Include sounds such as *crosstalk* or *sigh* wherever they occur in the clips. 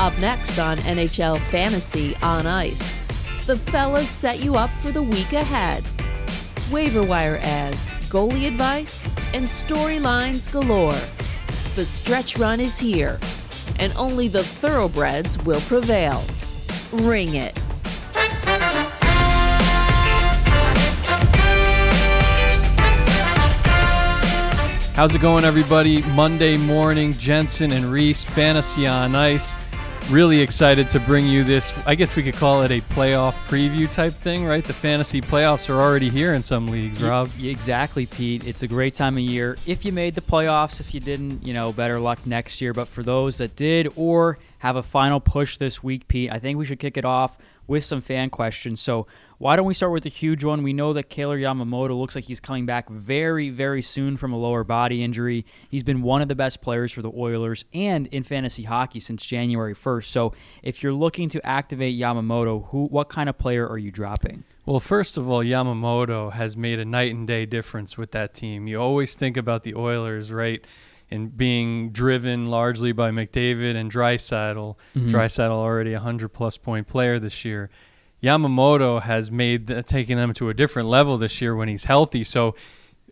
Up next on NHL Fantasy on Ice, the fellas set you up for the week ahead. Waiver wire ads, goalie advice, and storylines galore. The stretch run is here, and only the thoroughbreds will prevail. Ring it. How's it going, everybody? Monday morning, Jensen and Reese, Fantasy on Ice. Really excited to bring you this. I guess we could call it a playoff preview type thing, right? The fantasy playoffs are already here in some leagues, Rob. Exactly, Pete. It's a great time of year. If you made the playoffs, if you didn't, you know, better luck next year. But for those that did or have a final push this week, Pete, I think we should kick it off with some fan questions. So why don't we start with the huge one? We know that Kailer Yamamoto looks like he's coming back very, very soon from a lower body injury. He's been one of the best players for the Oilers and in fantasy hockey since January 1st. So if you're looking to activate Yamamoto, who what kind of player are you dropping? Well, first of all, Yamamoto has made a night and day difference with that team. You always think about the Oilers, right? And being driven largely by McDavid and Draisaitl. Mm-hmm. Draisaitl already a hundred plus point player this year. Yamamoto has made taken them to a different level this year when he's healthy. So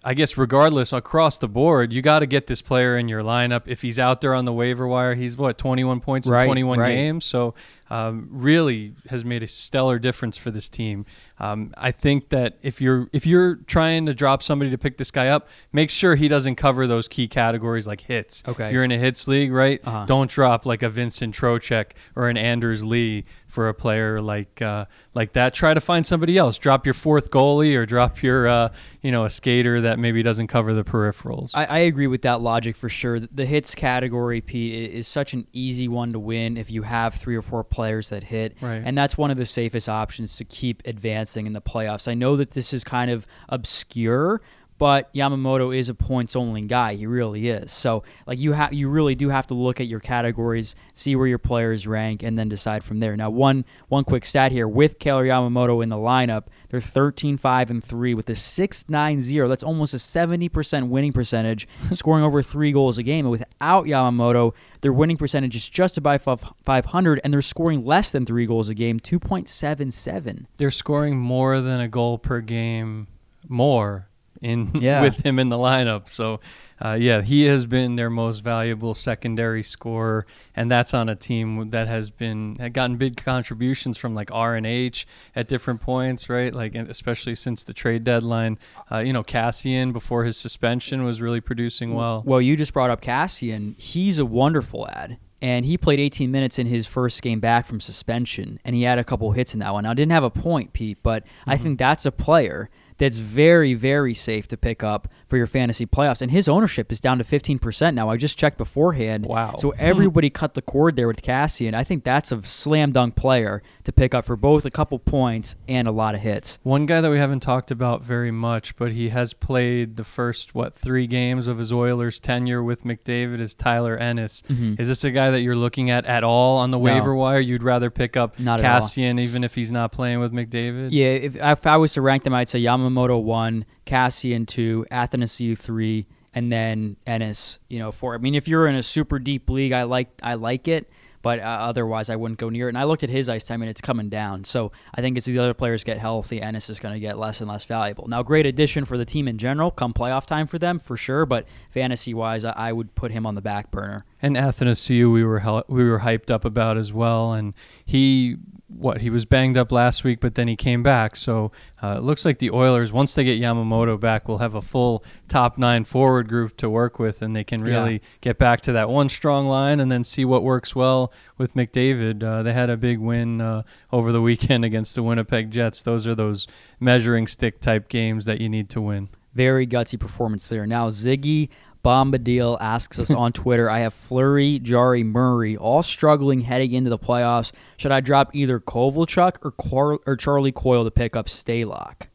I guess regardless across the board, you got to get this player in your lineup. If he's out there on the waiver wire, he's what 21 points Right, in 21 right. games. So um, really has made a stellar difference for this team. Um, I think that if you're if you're trying to drop somebody to pick this guy up, make sure he doesn't cover those key categories like hits. Okay. If you're in a hits league, right? Uh-huh. Don't drop like a Vincent Trocheck or an Anders Lee for a player like uh, like that. Try to find somebody else. Drop your fourth goalie or drop your uh, you know a skater that maybe doesn't cover the peripherals. I, I agree with that logic for sure. The hits category, Pete, is such an easy one to win if you have three or four players that hit. Right. And that's one of the safest options to keep advancing in the playoffs. I know that this is kind of obscure, but Yamamoto is a points only guy. He really is. So like you have you really do have to look at your categories, see where your players rank, and then decide from there. Now one one quick stat here with Kailer Yamamoto in the lineup, they're 13 5 and 3 with a 6-9-0. That's almost a 70% winning percentage, *laughs* scoring over 3 goals a game. And without Yamamoto, their winning percentage is just above 500 and they're scoring less than 3 goals a game, 2.77. They're scoring more than a goal per game more in *laughs* Yeah. with him in the lineup. So, uh, yeah, he has been their most valuable secondary scorer, and that's on a team that has been had gotten big contributions from like R and H at different points, right? Like especially since the trade deadline. Uh, you know, Kassian before his suspension was really producing well. Well, you just brought up Kassian. He's a wonderful ad. And he played 18 minutes in his first game back from suspension, and he had a couple hits in that one. Now, didn't have a point, Pete, but I think that's a player that's very, very safe to pick up for your fantasy playoffs. And his ownership is down to 15% now. I just checked beforehand. Wow. So everybody cut the cord there with Kassian. I think that's a slam dunk player to pick up for both a couple points and a lot of hits. One guy that we haven't talked about very much, but he has played the first what three games of his Oilers tenure with McDavid is Tyler Ennis. Is this a guy that you're looking at at all on the Mm-hmm. No. waiver wire? You'd rather pick up Not. Kassian even if he's not playing with McDavid? Yeah, if, if I was to rank them, I'd say Yamamoto one, Kassian two, Athanasiou three, and then Ennis. You know, four. I mean, if you're in a super deep league, I like I like it, but uh, otherwise I wouldn't go near it. And I looked at his ice time, and it's coming down. So I think as the other players get healthy, Ennis is going to get less and less valuable. Now, great addition for the team in general, come playoff time for them for sure. But fantasy wise, I, I would put him on the back burner. And Athanasiou, we were we were hyped up about as well, and he what he was banged up last week, but then he came back. So uh, it looks like the Oilers, once they get Yamamoto back, will have a full top nine forward group to work with, and they can really Yeah. get back to that one strong line, and then see what works well with McDavid. Uh, they had a big win uh, over the weekend *laughs* against the Winnipeg Jets. Those are those measuring stick type games that you need to win. Very gutsy performance there. Now Ziggy Bombadil asks us on *laughs* Twitter. I have Fleury, Jarry, Murray all struggling heading into the playoffs. Should I drop either Kovalchuk or Cor- or Charlie Coyle to pick up Stalock?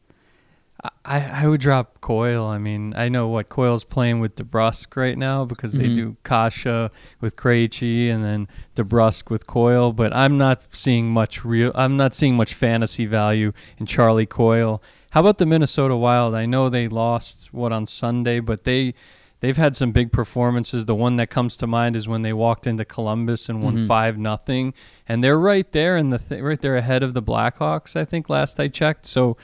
I, I would drop Coyle. I mean, I know what Coyle's playing with DeBrusk right now because they Mhm. do Kasha with Krejci and then DeBrusk with Coyle, but I'm not seeing much real. I'm not seeing much fantasy value in Charlie Coyle. How about the Minnesota Wild? I know they lost what on Sunday, but they they've had some big performances. The one that comes to mind is when they walked into Columbus and won Mhm. five nothing, and they're right there in the th- right there ahead of the Blackhawks. I think last I checked. So.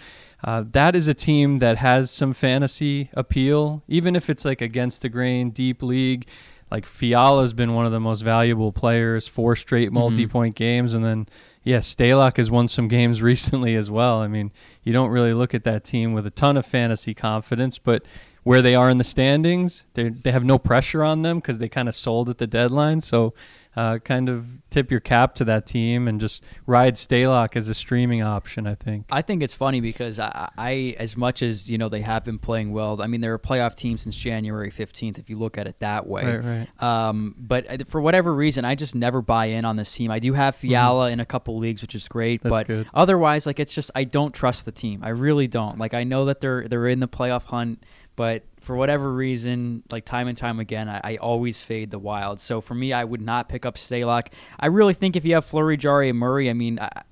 Uh, that is a team that has some fantasy appeal, even if it's like against the grain, deep league. Like Fiala's been one of the most valuable players, four straight multi-point games, and then yeah, Stalock has won some games *laughs* recently as well. I mean, you don't really look at that team with a ton of fantasy confidence, but where they are in the standings, they they have no pressure on them because they kind of sold at the deadline. So, uh, kind of tip your cap to that team and just ride Stalock as a streaming option. I think. I think it's funny because I, I, as much as you know, they have been playing well. I mean, they're a playoff team since January fifteenth, if you look at it that way. Right, right. Um, but uh, for whatever reason, I just never buy in on this team. I do have Fiala in a couple leagues, which is great, Mm-hmm. That's but good. otherwise, like it's just I don't trust the team. I really don't. Like I know that they're they're in the playoff hunt, but for whatever reason, like time and time again, I, I always fade the Wild. So for me, I would not pick up Stalock. I really think if you have Fleury, Jarry, and Murray, I mean. I,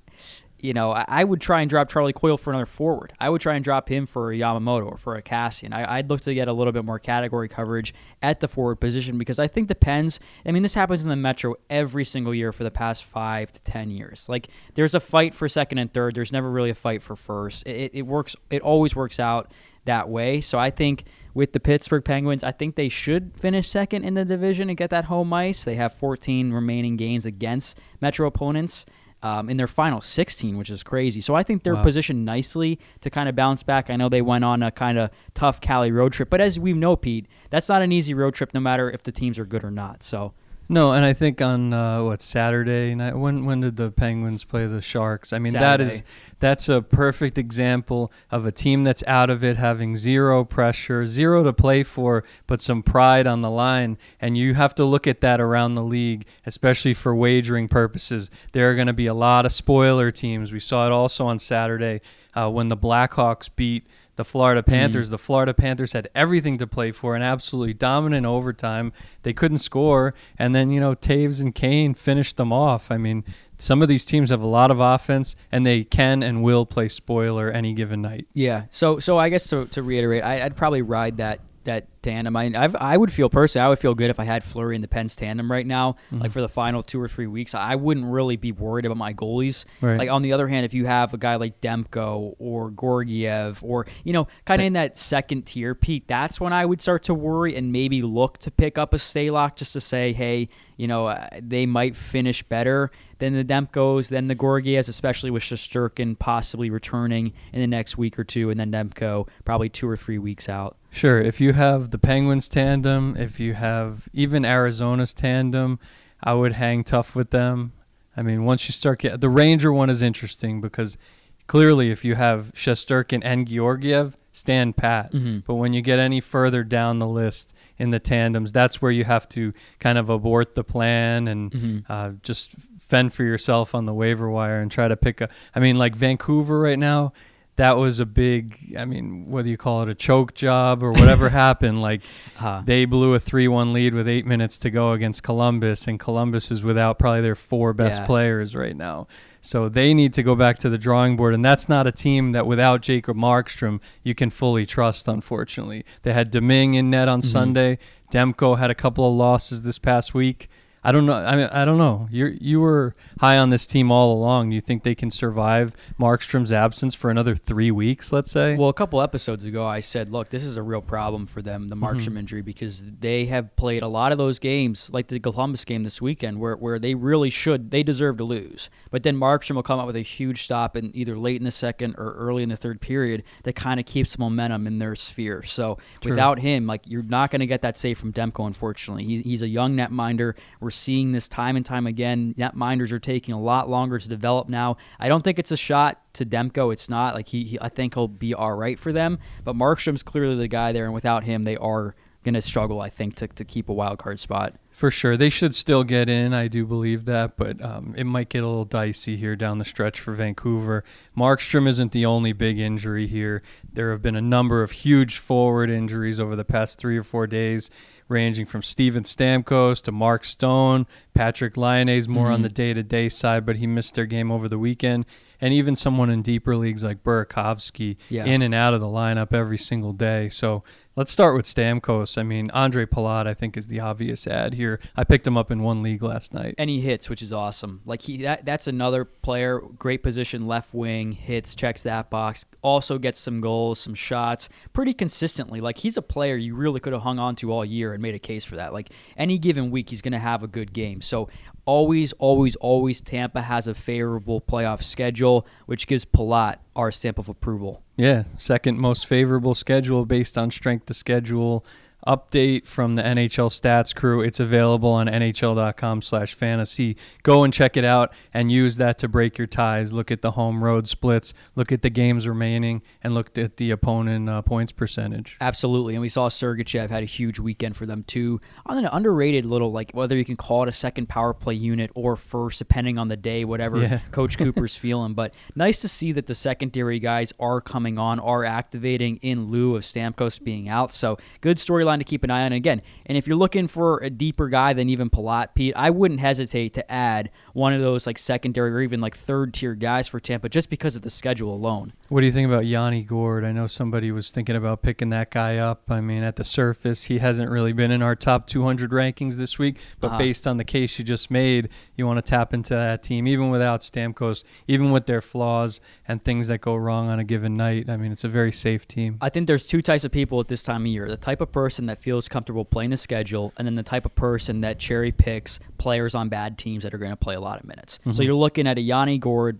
you know, I, I would try and drop Charlie Coyle for another forward. I would try and drop him for a Yamamoto or for a Kassian. I, I'd look to get a little bit more category coverage at the forward position because I think the Pens. I mean, this happens in the Metro every single year for the past five to ten years. Like, there's a fight for second and third. There's never really a fight for first. It, it works. It always works out that way. So I think with the Pittsburgh Penguins, I think they should finish second in the division and get that home ice. They have 14 remaining games against Metro opponents um, in their final 16, which is crazy. So I think they're Wow. positioned nicely to kind of bounce back. I know they went on a kind of tough Cali road trip, but as we know, Pete, that's not an easy road trip, no matter if the teams are good or not. So No, and I think on uh, what Saturday night when when did the Penguins play the Sharks? I mean that is that's a perfect example of a team that's out of it having zero pressure, zero to play for, but some pride on the line and you have to look at that around the league, especially for wagering purposes. There are going to be a lot of spoiler teams. We saw it also on Saturday uh, when the Blackhawks beat the Florida Panthers. Mm. The Florida Panthers had everything to play for, an absolutely dominant overtime. They couldn't score, and then you know Toews and Kane finished them off. I mean, some of these teams have a lot of offense, and they can and will play spoiler any given night. yeah, so so I guess to, to reiterate, I, I'd probably ride that that tandem. I I've, I would feel personally, I would feel good if I had Fleury and the Pens tandem right now, Mm-hmm. like for the final two or three weeks. I wouldn't really be worried about my goalies. Right. Like on the other hand, if you have a guy like Demko or Georgiev or you know, kind of in that second tier, Pete, that's when I would start to worry and maybe look to pick up a Stalock just to say, hey, you know, uh, they might finish better than the Demkos, then the Georgievs, especially with Shesterkin possibly returning in the next week or two, and then Demko probably two or three weeks out. Sure, if you have the Penguins tandem, if you have even Arizona's tandem, I would hang tough with them. I mean, once you start get the Ranger one is interesting because clearly, if you have Shesterkin and Georgiev, stand pat. Mhm. But when you get any further down the list in the tandems, that's where you have to kind of abort the plan and Mhm. uh, just fend for yourself on the waiver wire and try to pick a. I mean, like Vancouver right now, that was a big. I mean, whether you call it a choke job or whatever *laughs* happened, like Uh, they blew a three-one lead with eight minutes to go against Columbus, and Columbus is without probably their four best Yeah. players right now. So they need to go back to the drawing board, and that's not a team that without Jacob Markstrom you can fully trust. Unfortunately, they had Deming in net on Sunday. Demko had a couple of losses this past week. I don't know. I mean, I don't know. You you were high on this team all along. Do you think they can survive Markstrom's absence for another three weeks? Let's say. Well, a couple episodes ago, I said, look, this is a real problem for them, the mm-hmm. Markstrom injury, because they have played a lot of those games, like the Columbus game this weekend, where, where they really should, they deserve to lose. But then Markstrom will come out with a huge stop in either late in the second or early in the third period that kind of keeps momentum in their sphere. So True. without him, like you're not going to get that save from Demko, unfortunately. He's, he's a young netminder. We're seeing this time and time again. Netminders are taking a lot longer to develop now. I don't think it's a shot to Demko. It's not like he, he I think he'll be all right for them. But Markstrom's clearly the guy there, and without him, they are going to struggle. I think to, to keep a wild card spot. For sure. They should still get in. I do believe that, but um, it might get a little dicey here down the stretch for Vancouver. Markstrom isn't the only big injury here. There have been a number of huge forward injuries over the past three or four days, ranging from Steven Stamkos to Mark Stone. Patrick Lyonnais more on Mhm. the day to day side, but he missed their game over the weekend. And even someone in deeper leagues like Burakovsky Yeah. in and out of the lineup every single day. So Let's start with Stamkos. I mean, Ondrej Palat, I think, is the obvious ad here. I picked him up in one league last night. And he hits, which is awesome. Like he that that's another player, great position, left wing, hits, checks that box, also gets some goals, some shots, pretty consistently. Like he's a player you really could have hung on to all year and made a case for that. Like any given week he's gonna have a good game. So always, always, always Tampa has a favorable playoff schedule, which gives Palat our stamp of approval. Yeah, second most favorable schedule based on strength of schedule update from the NHL stats crew. It's available on nhl.com slash fantasy. Go and check it out and use that to break your ties. Look at the home road splits, look at the games remaining, and look at the opponent uh, points percentage. Absolutely. And we saw Sergachev had a huge weekend for them too. On an underrated little, like whether you can call it a second power play unit or first, depending on the day, whatever yeah. *laughs* Coach Cooper's feeling. But nice to see that the secondary guys are coming on, are activating in lieu of Stamkos being out. So good storyline to keep an eye on. again, and if you're looking for a deeper guy than even Palat, Pete, I wouldn't hesitate to add one of those like secondary or even like third tier guys for Tampa just because of the schedule alone. What do you think about Yanni Gourde? I know somebody was thinking about picking that guy up. I mean, at the surface, he hasn't really been in our top 200 rankings this week, but uh-huh. based on the case you just made, you want to tap into that team, even without Stamkos, even with their flaws and things that go wrong on a given night. I mean, it's a very safe team. I think there's two types of people at this time of year the type of person that feels comfortable playing the schedule, and then the type of person that cherry picks players on bad teams that are going to play a lot of minutes. Mm-hmm. So you're looking at a Yanni Gourde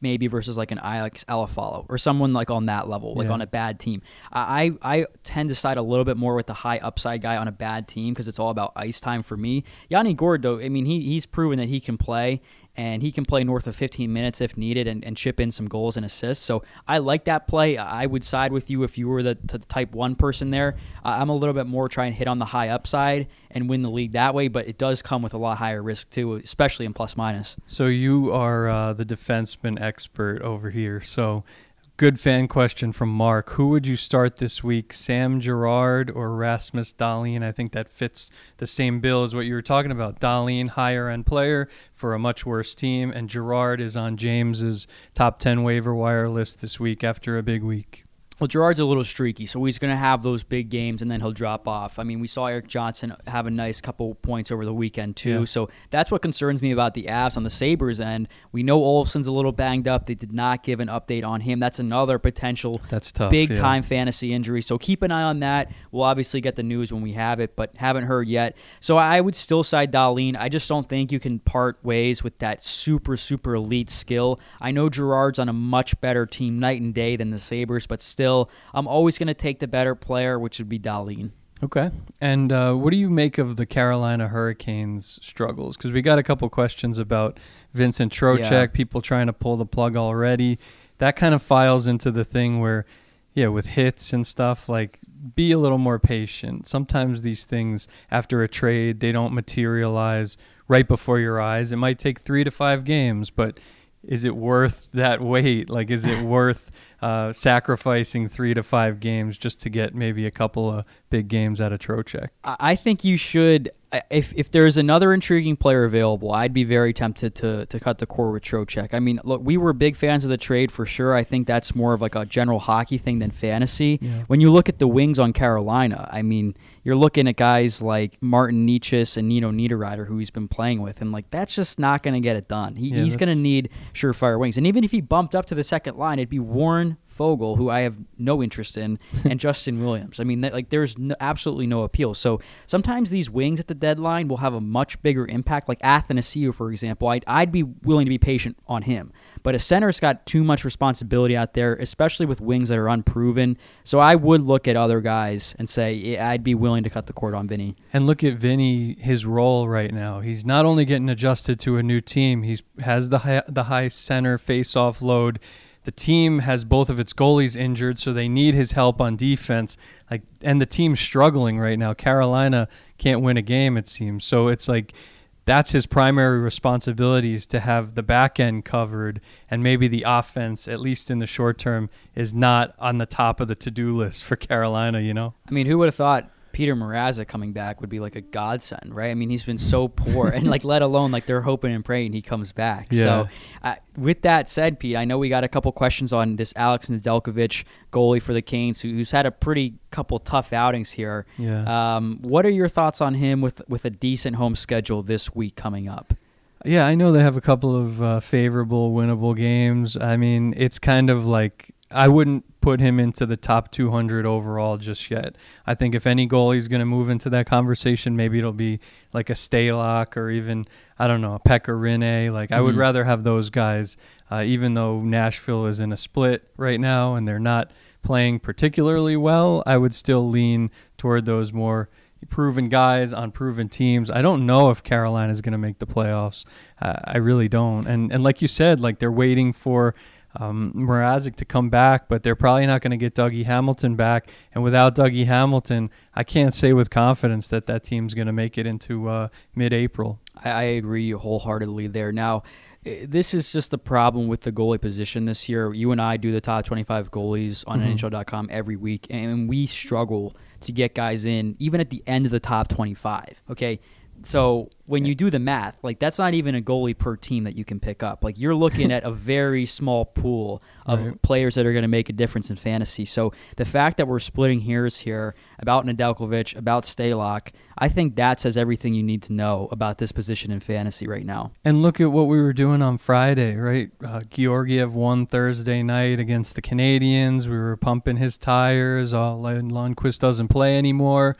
maybe versus like an Alex Iafallo or someone like on that level, like yeah. on a bad team. I I tend to side a little bit more with the high upside guy on a bad team because it's all about ice time for me. Yanni Gourde, though, I mean he he's proven that he can play and he can play north of 15 minutes if needed and, and chip in some goals and assists. So I like that play. I would side with you if you were the, the type one person there. Uh, I'm a little bit more trying to hit on the high upside and win the league that way, but it does come with a lot higher risk too, especially in plus minus. So you are uh, the defenseman expert over here. So Good fan question from Mark. Who would you start this week, Sam Girard or Rasmus Dahlin? I think that fits the same bill as what you were talking about. Dahlin, higher end player for a much worse team, and Girard is on James's top 10 waiver wire list this week after a big week. Well, Girard's a little streaky, so he's going to have those big games and then he'll drop off. I mean, we saw Erik Johnson have a nice couple points over the weekend, too. Yeah. So that's what concerns me about the Avs on the Sabres end. We know Olofsson's a little banged up. They did not give an update on him. That's another potential that's tough, big yeah. time fantasy injury. So keep an eye on that. We'll obviously get the news when we have it, but haven't heard yet. So I would still side Dahlin. I just don't think you can part ways with that super, super elite skill. I know Girard's on a much better team night and day than the Sabres, but still still, I'm always going to take the better player, which would be Dahlin. Okay. And uh, what do you make of the Carolina Hurricanes struggles? Because we got a couple questions about Vincent Trocheck, yeah. people trying to pull the plug already. That kind of files into the thing where, yeah, with hits and stuff, like be a little more patient. Sometimes these things, after a trade, they don't materialize right before your eyes. It might take three to five games, but is it worth that *laughs* wait? Like, is it worth uh, sacrificing three to five games just to get maybe a couple of big games out of Trocheck? I think you should if if there's another intriguing player available, I'd be very tempted to to cut the core with Trocheck. I mean, look, we were big fans of the trade for sure. I think that's more of like a general hockey thing than fantasy. Yeah. When you look at the wings on Carolina, I mean, you're looking at guys like Martin Necas and Nino Niederreiter, who he's been playing with, and like that's just not going to get it done. He, yeah, he's going to need surefire wings, and even if he bumped up to the second line, it'd be Warren Foegele, who I have no interest in, *laughs* and Justin Williams. I mean, like there's no, absolutely no appeal. So sometimes these wings at the deadline will have a much bigger impact. Like Athanasiou, for example, I'd, I'd be willing to be patient on him. But a center's got too much responsibility out there, especially with wings that are unproven. So I would look at other guys and say yeah, I'd be willing to cut the cord on Vinny. And look at Vinny, his role right now. He's not only getting adjusted to a new team, he has the high, the high center face-off load the team has both of its goalies injured, so they need his help on defense. Like, and the team's struggling right now. Carolina can't win a game, it seems. So it's like that's his primary responsibility is to have the back end covered, and maybe the offense, at least in the short term, is not on the top of the to do list for Carolina. You know. I mean, who would have thought Peter Mrazek coming back would be like a godsend, right? I mean, he's been so poor, and like let alone like they're hoping and praying he comes back. Yeah. So, uh, with that said, Pete, I know we got a couple questions on this Alex Nedeljkovic goalie for the Canes, who, who's had a pretty couple tough outings here. Yeah. Um, what are your thoughts on him with with a decent home schedule this week coming up? Yeah, I know they have a couple of uh, favorable, winnable games. I mean, it's kind of like I wouldn't put him into the top 200 overall just yet. I think if any goalie's going to move into that conversation, maybe it'll be like a Stalock or even I don't know a Pekka Rinne. Like I would Mhm. rather have those guys, uh, even though Nashville is in a split right now and they're not playing particularly well. I would still lean toward those more proven guys on proven teams. I don't know if Carolina is going to make the playoffs. Uh, I really don't. And and like you said, like they're waiting for um, Mrazek to come back, but they're probably not going to get Dougie Hamilton back. And without Dougie Hamilton, I can't say with confidence that that team's going to make it into uh, mid-April. I, I agree wholeheartedly there. Now, this is just the problem with the goalie position this year. You and I do the top 25 goalies on Mhm. NHL.com every week, and we struggle to get guys in, even at the end of the top 25. Okay. So when you do the math, like that's not even a goalie per team that you can pick up. Like you're looking *laughs* at a very small pool of Right. players that are going to make a difference in fantasy. So the fact that we're splitting hairs here about Nedeljkovic, about Stalock, I think that says everything you need to know about this position in fantasy right now. And look at what we were doing on Friday, right? Uh, Georgiev won Thursday night against the Canadiens. We were pumping his tires. Oh, Lund- Lundqvist doesn't play anymore.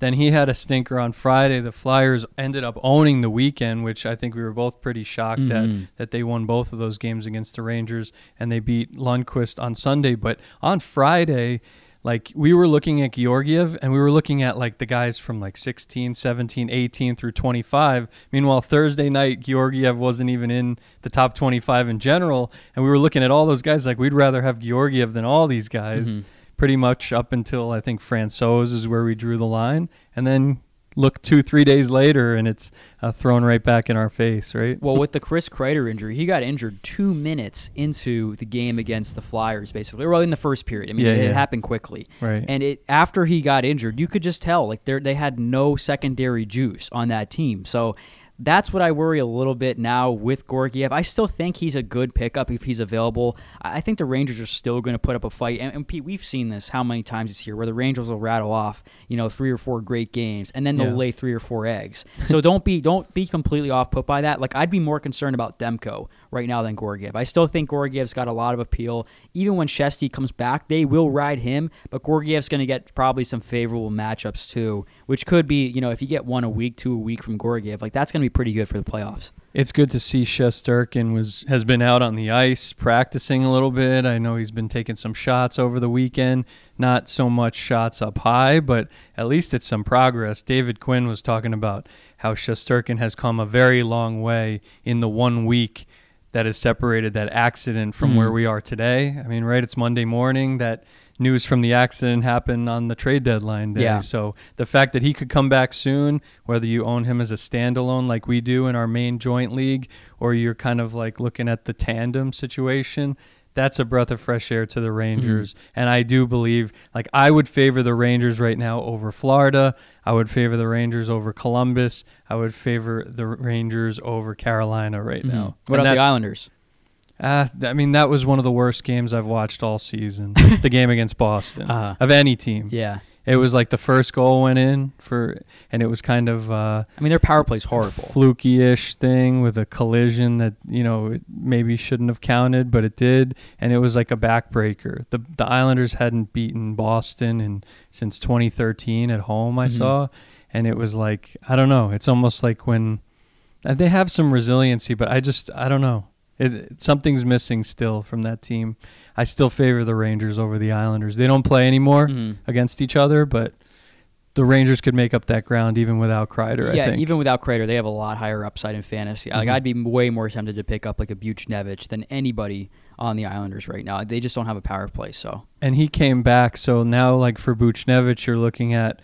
Then he had a stinker on Friday. The Flyers ended up owning the weekend, which I think we were both pretty shocked Mhm. at that they won both of those games against the Rangers and they beat Lundqvist on Sunday. But on Friday, like we were looking at Georgiev and we were looking at like the guys from like 16, 17, 18 through 25. Meanwhile, Thursday night, Georgiev wasn't even in the top 25 in general. And we were looking at all those guys like we'd rather have Georgiev than all these guys Mhm. Pretty much up until I think Francouz is where we drew the line. And then look two, three days later and it's uh, thrown right back in our face, right? Well, *laughs* with the Chris Kreider injury, he got injured two minutes into the game against the Flyers, basically, or in the first period. I mean, Yeah, it, yeah. happened quickly. Right. And it after he got injured, you could just tell like they they had no secondary juice on that team. So that's what I worry a little bit now with Georgiev. I still think he's a good pickup if he's available. I think the Rangers are still going to put up a fight. And, and Pete, we've seen this how many times this year where the Rangers will rattle off, you know, three or four great games, and then they'll Yeah. lay three or four eggs. So *laughs* don't be don't be completely off put by that. Like I'd be more concerned about Demko right now than Georgiev. I still think Georgiev's got a lot of appeal. Even when Shesty comes back, they will ride him, but Georgiev's going to get probably some favorable matchups too, which could be, you know, if you get one a week, two a week from Georgiev, like that's going to be pretty good for the playoffs. It's good to see Shesterkin was has been out on the ice practicing a little bit. I know he's been taking some shots over the weekend. Not so much shots up high, but at least it's some progress. David Quinn was talking about how Shesterkin has come a very long way in the one week that has separated that accident from Mhm. where we are today. I mean, right? It's Monday morning. That news from the accident happened on the trade deadline day. Yeah. So the fact that he could come back soon, whether you own him as a standalone like we do in our main joint league, or you're kind of like looking at the tandem situation, that's a breath of fresh air to the Rangers. And I do believe, like, I would favor the Rangers right now over Florida. I would favor the Rangers over Columbus. I would favor the Rangers over Carolina right now. Mm-hmm. What And about the Islanders? Uh, I mean, that was one of the worst games I've watched all season. *laughs* the game against Boston Uh-huh. of any team. Yeah. It was like the first goal went in for, and it was kind of uh, I mean, their power play's horrible. fluky-ish thing with a collision that you know it maybe shouldn't have counted, but it did, and it was like a backbreaker. the The Islanders hadn't beaten Boston in since 2013 at home. I Mhm. saw, and it was like I don't know. It's almost like when uh, they have some resiliency, but I just I don't know. It, something's missing still from that team. I still favor the Rangers over the Islanders. They don't play anymore Mhm. against each other, but the Rangers could make up that ground even without Kreider. yeah, I think. even without Kreider, they have a lot higher upside in fantasy. Like Mhm. I'd be way more tempted to pick up like a Buchnevich than anybody on the Islanders right now. They just don't have a power play, so and he came back. So now, like for Buchnevich, you're looking at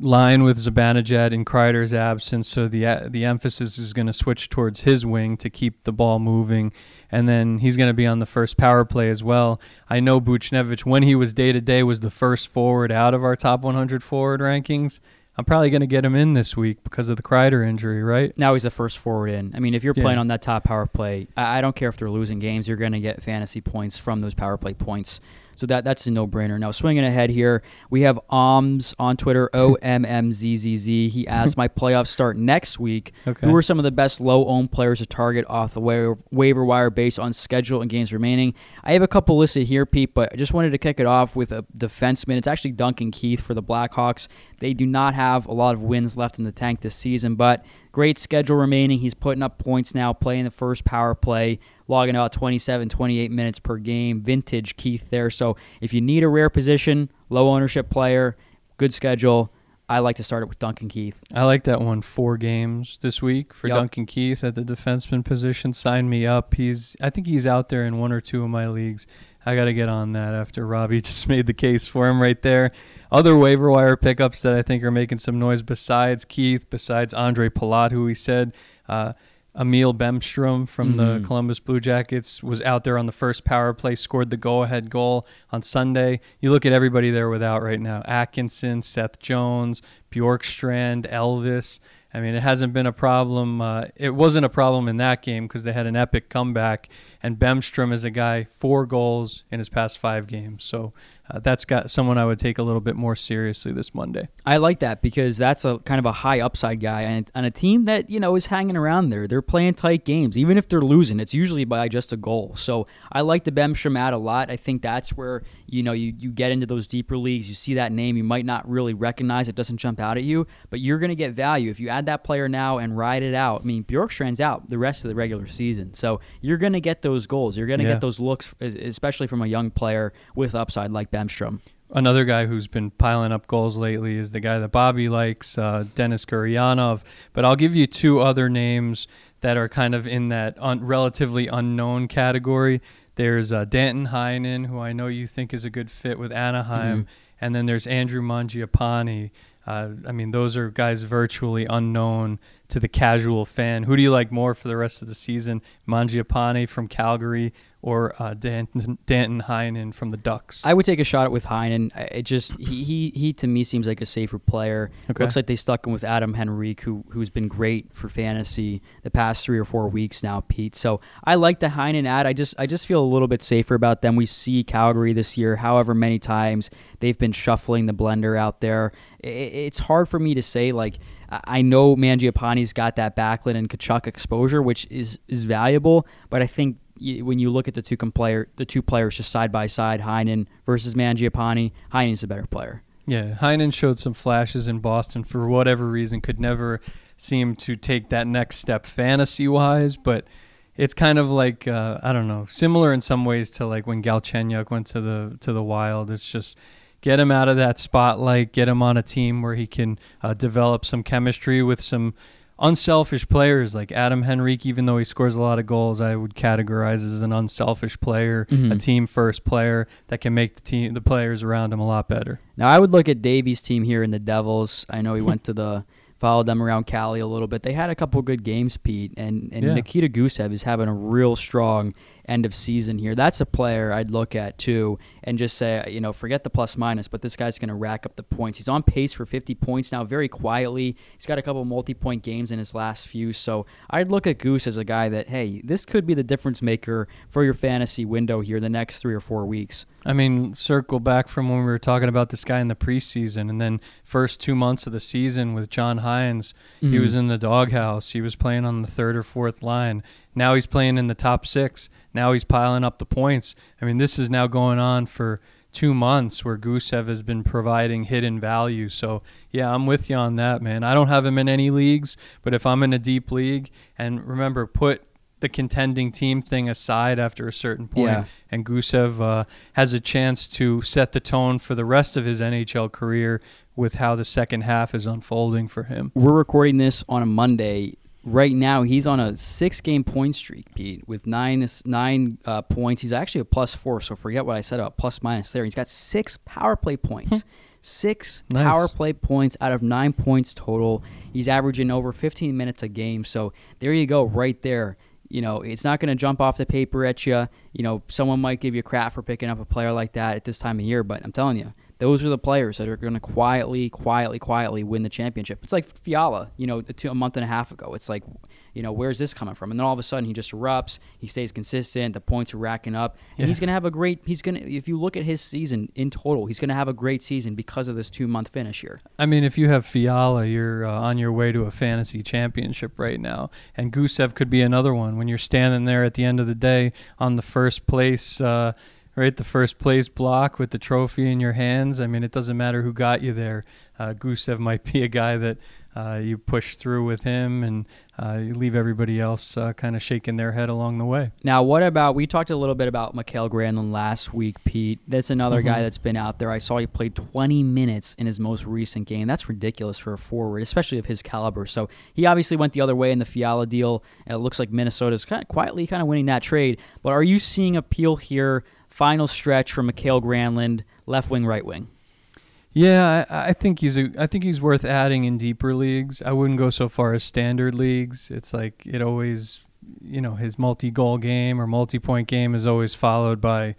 line with Zibanejad in Kreider's absence, so the the emphasis is going to switch towards his wing to keep the ball moving, and then he's going to be on the first power play as well. I know Buchnevich, when he was day to day, was the first forward out of our top 100 forward rankings. I'm probably going to get him in this week because of the Kreider injury, right? Now he's the first forward in. I mean, if you're Yeah. playing on that top power play, I, I don't care if they're losing games. You're going to get fantasy points from those power play points. So that that's a no-brainer. Now swinging ahead here, we have Oms on Twitter, *laughs* O M M Z Z Z. He asked, "My playoffs start next week. Okay. Who are some of the best low-owned players to target off the wa- waiver wire based on schedule and games remaining?" I have a couple listed here, Pete, but I just wanted to kick it off with a defenseman. It's actually Duncan Keith for the Blackhawks. They do not have a lot of wins left in the tank this season, but great schedule remaining. He's putting up points now, playing the first power play, logging about 27, 28 minutes per game. Vintage Keith there. So if you need a rare position, low ownership player, good schedule, I like to start it with Duncan Keith. I like that one. Four games this week for Yup. Duncan Keith at the defenseman position. Sign me up. He's I think he's out there in one or two of my leagues. I got to get on that after Robbie *laughs* just made the case for him right there. Other waiver wire pickups that I think are making some noise besides Keith, besides Ondrej Palat, who we said, uh, Emil Bemstrom from the Mhm. Columbus Blue Jackets was out there on the first power play, scored the go-ahead goal on Sunday. You look at everybody there without right now: Atkinson, Seth Jones, Bjorkstrand, Elvis. I mean, it hasn't been a problem. Uh, it wasn't a problem in that game because they had an epic comeback. And Bemstrom is a guy four goals in his past five games, so uh, that's got someone I would take a little bit more seriously this Monday. I like that because that's a kind of a high upside guy and on a team that you know is hanging around there. They're playing tight games, even if they're losing. It's usually by just a goal. So I like the Bemstrom ad a lot. I think that's where you know you, you get into those deeper leagues. You see that name, you might not really recognize it, doesn't jump out at you, but you're going to get value if you add that player now and ride it out. I mean, Bjorkstrand's out the rest of the regular season, so you're going to get those goals. You're going to Yeah. get those looks, especially from a young player with upside like Bemstrom. Another guy who's been piling up goals lately is the guy that Bobby likes, uh, Denis Gurianov. But I'll give you two other names that are kind of in that un- relatively unknown category. There's uh, Danton Heinen, who I know you think is a good fit with Anaheim, and then there's Andrew Mangiapane. Uh, I mean, those are guys virtually unknown to the casual fan. Who do you like more for the rest of the season? Mangiapane from Calgary or uh, Danton, Danton Heinen from the Ducks? I would take a shot at with Heinen. It just he, he he to me seems like a safer player. Okay. Looks like they stuck him with Adam Henrique, who who's been great for fantasy the past three or four weeks now, Pete. So I like the Heinen ad. I just I just feel a little bit safer about them. We see Calgary this year, however many times they've been shuffling the blender out there. I- It's hard for me to say like. I know Mangiapane's got that Backlund and Tkachuk exposure, which is is valuable, but I think when you look at the two player, the two players just side by side, Heinen versus Mangiapane, Heinen's a better player. Yeah, Heinen showed some flashes in Boston for whatever reason, could never seem to take that next step fantasy wise, but it's kind of like uh, I don't know, similar in some ways to like when Galchenyuk went to the to the Wild. It's just get him out of that spotlight, get him on a team where he can uh, develop some chemistry with some unselfish players like Adam Henrique. Even though he scores a lot of goals, I would categorize as an unselfish player, a Mhm. team first player that can make the team the players around him a lot better. Now I would look at Davies' team here in the Devils. I know he *laughs* went to the followed them around Cali a little bit. They had a couple good games, Pete, and and Yeah. Nikita Gusev is having a real strong end of season here. That's a player I'd look at too, and just say you know forget the plus minus, but this guy's going to rack up the points. He's on pace for 50 points now, very quietly. He's got a couple multi-point games in his last few, so I'd look at Goose as a guy that hey, this could be the difference maker for your fantasy window here the next three or four weeks. I mean, circle back from when we were talking about this guy in the preseason, and then first two months of the season with John Hynes, he Mhm. was in the doghouse. He was playing on the third or fourth line. Now he's playing in the top six. Now he's piling up the points. I mean, this is now going on for two months where Gusev has been providing hidden value. So yeah, I'm with you on that, man. I don't have him in any leagues, but if I'm in a deep league, and remember, put the contending team thing aside after a certain point, Yeah. and Gusev uh, has a chance to set the tone for the rest of his NHL career with how the second half is unfolding for him. We're recording this on a Monday. Right now, he's on a six-game point streak, Pete, with nine nine uh, points. He's actually a plus four, so forget what I said about plus minus there. He's got six power play points. six Nice. power play points out of nine points total. He's averaging over 15 minutes a game. So there you go, right there. You know, it's not going to jump off the paper at you. You know, someone might give you crap for picking up a player like that at this time of year, but I'm telling you, those are the players that are going to quietly, quietly, quietly win the championship. It's like Fiala, you know, a, two, a month and a half ago. It's like, you know, where's this coming from? And then all of a sudden he just erupts. He stays consistent. The points are racking up, and Yeah. he's going to have a great. He's going to, if you look at his season in total, he's going to have a great season because of this two month finish here. I mean, if you have Fiala, you're uh, on your way to a fantasy championship right now. And Gusev could be another one when you're standing there at the end of the day on the first place, uh, right? The first place block with the trophy in your hands. I mean, it doesn't matter who got you there. Uh, Gusev *laughs* might be a guy that uh, you push through with him and uh, you leave everybody else uh, kind of shaking their head along the way. Now, what about we talked a little bit about Mikael Granlund last week, Pete. That's another guy Mhm. that's been out there. I saw he played 20 minutes in his most recent game. That's ridiculous for a forward, especially of his caliber. So he obviously went the other way in the Fiala deal. It looks like Minnesota's kind of quietly kind of winning that trade. But are you seeing appeal here? Final stretch for Mikael Granlund, left wing, right wing. Yeah, I, I think he's a, I think he's worth adding in deeper leagues. I wouldn't go so far as standard leagues. It's like it always, you know, his multi-goal game or multi-point game is always followed by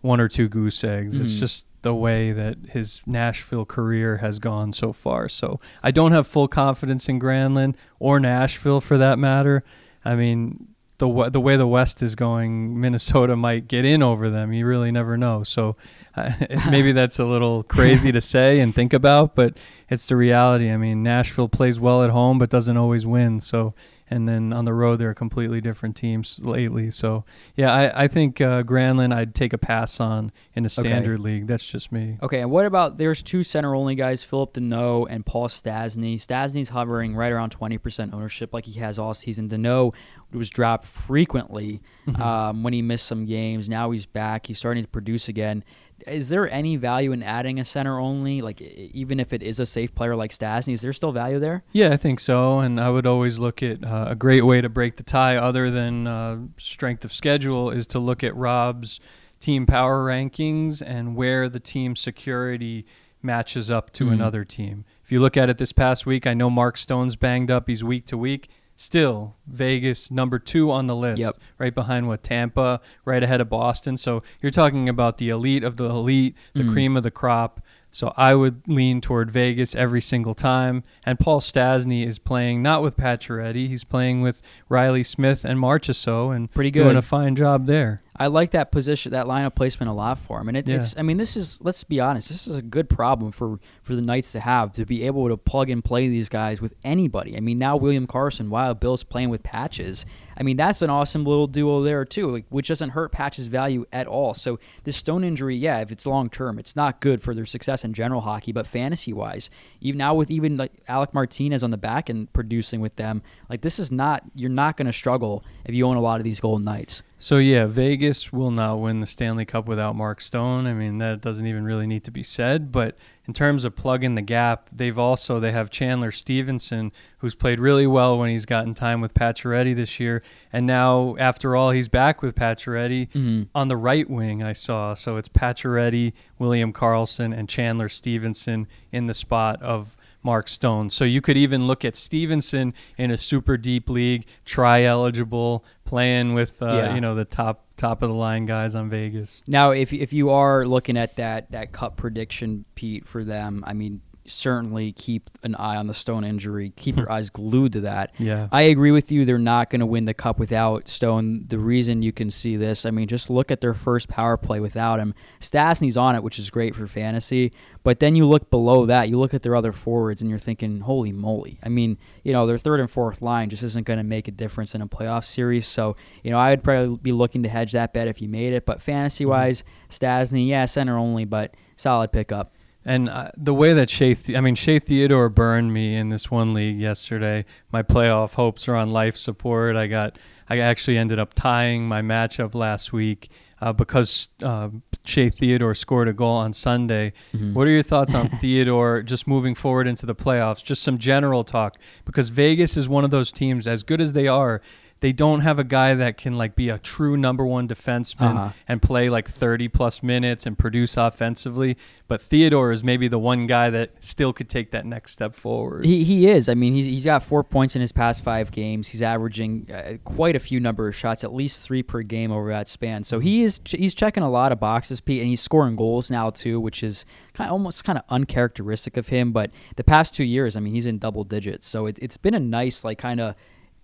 one or two goose eggs. It's Mhm. just the way that his Nashville career has gone so far. So I don't have full confidence in Granlund or Nashville for that matter. I mean, the the way the West is going, Minnesota might get in over them. You really never know. So uh, *laughs* *laughs* maybe that's a little crazy to say and think about, but it's the reality. I mean, Nashville plays well at home, but doesn't always win. So, and then on the road, they're completely different teams lately. So, yeah, I, I think uh, Granlund, I'd take a pass on in a standard league. That's just me. Okay, and what about there's two center only guys, Philip Danault and Paul Stastny. Stastny's hovering right around 20% ownership like he has all season. Danault was dropped frequently um, when he missed some games. Now he's back. He's starting to produce again. Is there any value in adding a center only? Like even if it is a safe player like Stastny, is there still value there? Yeah, I think so. And I would always look at uh, a great way to break the tie, other than uh, strength of schedule, is to look at Rob's team power rankings and where the team security matches up to Mhm. another team. If you look at it this past week, I know Mark Stone's banged up. He's week to week. Still, Vegas number two on the list, Yep. right behind what Tampa, right ahead of Boston. So you're talking about the elite of the elite, the Mhm. cream of the crop. So I would lean toward Vegas every single time. And Paul Stastny is playing not with Pacioretty, he's playing with Reilly Smith and Marchessault, and Pretty doing a fine job there. I like that position, that lineup placement a lot for him, and it, Yeah. it's. I mean, this is. Let's be honest. This is a good problem for for the Knights to have to be able to plug and play these guys with anybody. I mean, now William Karlsson, while Bill's playing with Patches. I mean, that's an awesome little duo there too, like, which doesn't hurt Patches' value at all. So this Stone injury, yeah, if it's long term, it's not good for their success in general hockey, but fantasy wise, even now with even like Alec Martinez on the back and producing with them, like this is not. You're not going to struggle if you own a lot of these Golden Knights. So yeah, Vegas will not win the Stanley Cup without Mark Stone. I mean, that doesn't even really need to be said. But in terms of plugging the gap, they've also they have Chandler Stephenson, who's played really well when he's gotten time with Pacioretty this year, and now after all, he's back with Pacioretty Mhm. on the right wing. I saw so it's Pacioretty, William Karlsson, and Chandler Stephenson in the spot of. Mark Stone. So you could even look at Stephenson in a super deep league, try eligible, playing with uh, Yeah. you know the top top of the line guys on Vegas. Now, if if you are looking at that that cup prediction, Pete, for them, I mean, certainly keep an eye on the Stone injury. Keep hmm. your eyes glued to that. Yeah. I agree with you. They're not going to win the cup without Stone. The reason you can see this, I mean, just look at their first power play without him. Stastny's on it, which is great for fantasy. But then you look below that, you look at their other forwards, and you're thinking, holy moly. I mean, you know, their third and fourth line just isn't going to make a difference in a playoff series. So, you know, I would probably be looking to hedge that bet if you made it. But fantasy wise, mm-hmm. Stasny, yeah, center only, but solid pickup. And uh, the way that Shea, Th- I mean, Shea Theodore burned me in this one league yesterday. My playoff hopes are on life support. I got, I actually ended up tying my matchup last week uh, because uh, Shea Theodore scored a goal on Sunday. What are your thoughts on *laughs* Theodore just moving forward into the playoffs? Just some general talk because Vegas is one of those teams, as good as they are, they don't have a guy that can like be a true number one defenseman Uh-huh. and play like 30 plus minutes and produce offensively. But Theodore is maybe the one guy that still could take that next step forward. He, he is. I mean, he's, he's got four points in his past five games. He's averaging uh, quite a few number of shots, at least three per game over that span. So he is he's checking a lot of boxes, Pete, and he's scoring goals now too, which is kind of almost kind of uncharacteristic of him. But the past two years, I mean, he's in double digits. So it, it's been a nice like kind of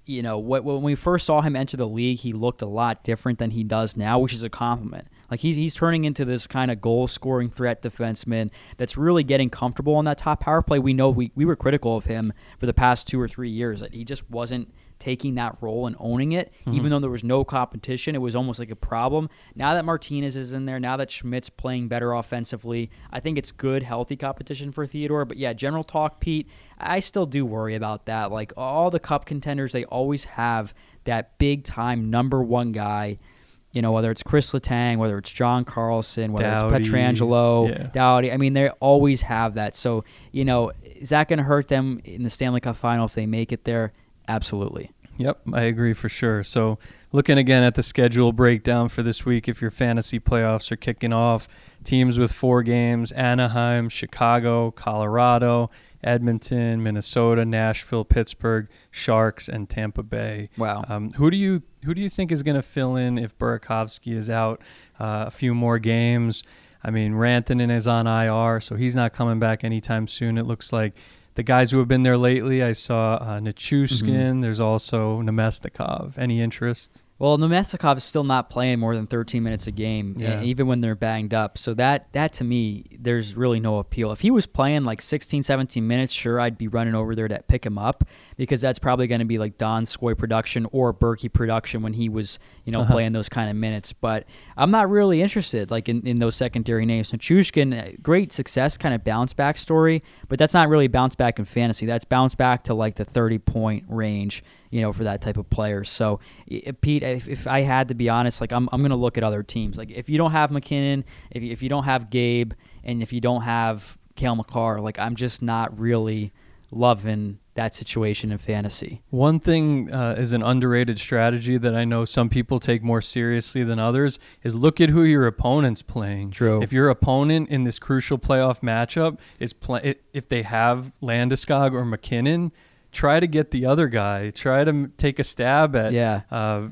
you know, when we first saw him enter the league, he looked a lot different than he does now, which is a compliment. Like he's he's turning into this kind of goal scoring threat defenseman that's really getting comfortable on that top power play. We know we, we were critical of him for the past two or three years that he just wasn't taking that role and owning it, even mm-hmm. though there was no competition. It was almost like a problem. Now that Martinez is in there, now that Schmidt's playing better offensively, I think it's good, healthy competition for Theodore. But yeah, general talk, Pete, I still do worry about that. Like all the cup contenders, they always have that big time number one guy. You know, whether it's Chris Letang, whether it's John Carlson, whether Doughty, it's Pietrangelo, yeah. Doughty. I mean, they always have that. So, you know, is that going to hurt them in the Stanley Cup final if they make it there? Absolutely. Yep, I agree for sure. So, looking again at the schedule breakdown for this week, if your fantasy playoffs are kicking off, teams with four games Anaheim, Chicago, Colorado, Edmonton, Minnesota, Nashville, Pittsburgh, Sharks, and Tampa Bay. Wow. Um, who do you who do you think is going to fill in if Burakovsky is out uh, a few more games? I mean, Rantanen is on IR, so he's not coming back anytime soon. It looks like the guys who have been there lately. I saw uh, Nichushkin. Mm-hmm. There's also Namestnikov. Any interest? Well, Namestnikov is still not playing more than 13 minutes a game, Yeah. even when they're banged up. So that that to me, there's really no appeal. If he was playing like 16, 17 minutes, sure, I'd be running over there to pick him up because that's probably going to be like Donskoi production or Berkey production when he was, you know, playing those kind of minutes. But I'm not really interested like in, in those secondary names. Nichushkin, uh, great success, kind of bounce back story, but that's not really bounce back in fantasy. That's bounce back to like the 30 point range you know, for that type of player. So, Pete, if, if I had to be honest, like I'm, I'm going to look at other teams. Like if you don't have MacKinnon, if you, if you don't have Gabe, and if you don't have Cale Makar, like I'm just not really loving that situation in fantasy. One thing uh, is an underrated strategy that I know some people take more seriously than others is look at who your opponent's playing. True. If your opponent in this crucial playoff matchup is play, if they have Landeskog or MacKinnon, try to get the other guy. Try to m- take a stab at Yeah. uh,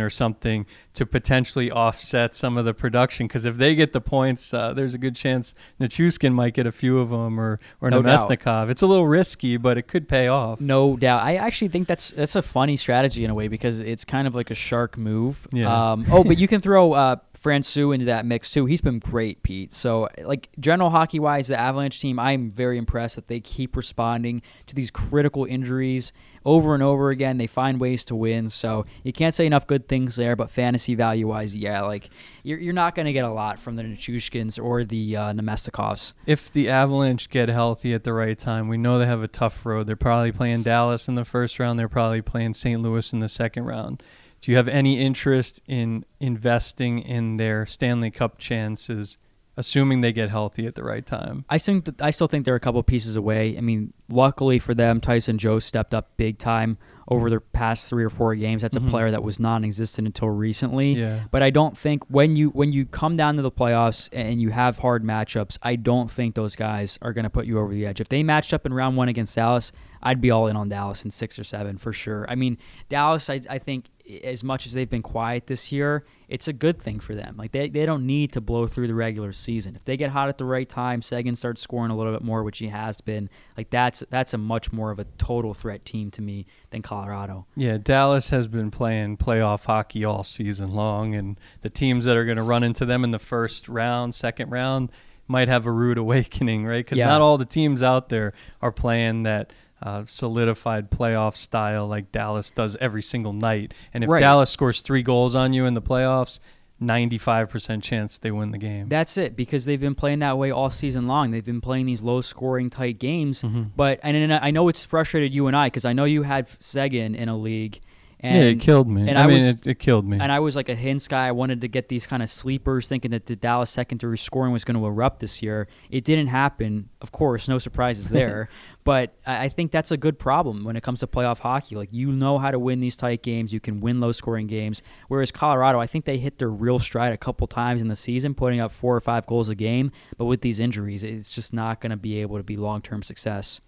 or something to potentially offset some of the production. Because if they get the points, uh, there's a good chance Nichushkin might get a few of them or or No. Namestnikov. It's a little risky, but it could pay off. No doubt. I actually think that's that's a funny strategy in a way because it's kind of like a shark move. Yeah. Um, oh, but you can throw uh, Francouz into that mix too. He's been great, Pete. So, like general hockey wise, the Avalanche team, I'm very impressed that they keep responding to these critical injuries over and over again. They find ways to win. So you can't say enough good things there. But fantasy value wise, yeah, like you're, you're not going to get a lot from the Nichushkins or the uh, Namestnikovs. if the Avalanche get healthy at the right time, we know they have a tough road. They're probably playing Dallas in the first round. They're probably playing St. Louis in the second round. Do you have any interest in investing in their Stanley Cup chances, assuming they get healthy at the right time? I think that I still think they're a couple pieces away. I mean, luckily for them, Tyson Jost stepped up big time over the past three or four games. That's a mm-hmm. player that was non-existent until recently. Yeah. But I don't think when you when you come down to the playoffs and you have hard matchups, I don't think those guys are going to put you over the edge. If they matched up in round one against Dallas, I'd be all in on Dallas in six or seven for sure. I mean, Dallas, I, I think as much as they've been quiet this year, it's a good thing for them. Like they, they don't need to blow through the regular season. If they get hot at the right time, Seguin starts scoring a little bit more, which he has been. Like that's that's a much more of a total threat team to me than Colorado. Yeah, Dallas has been playing playoff hockey all season long, and the teams that are going to run into them in the first round, second round, might have a rude *laughs* awakening, right? Because Yeah. not all the teams out there are playing that uh, solidified playoff style like Dallas does every single night. And if Right. Dallas scores three goals on you in the playoffs, 95% chance they win the game. That's it because they've been playing that way all season long. They've been playing these low scoring tight games. But and, and I know it's frustrated you and I because I know you had Seguin in a league. And, yeah, it killed me. and I, I mean, was- it, it killed me. And I was like a Hintz guy. I wanted to get these kind of sleepers, thinking that the Dallas secondary scoring was going to erupt this year. It didn't happen. Of course, no surprises *laughs* there. but I I think that's a good problem when it comes to playoff hockey. Like you know how to win these tight games. You can win low scoring games. Whereas Colorado, I think they hit their real stride a couple times in the season, putting up four or five goals a game. But with these injuries, it's just not going to be able to be long term success.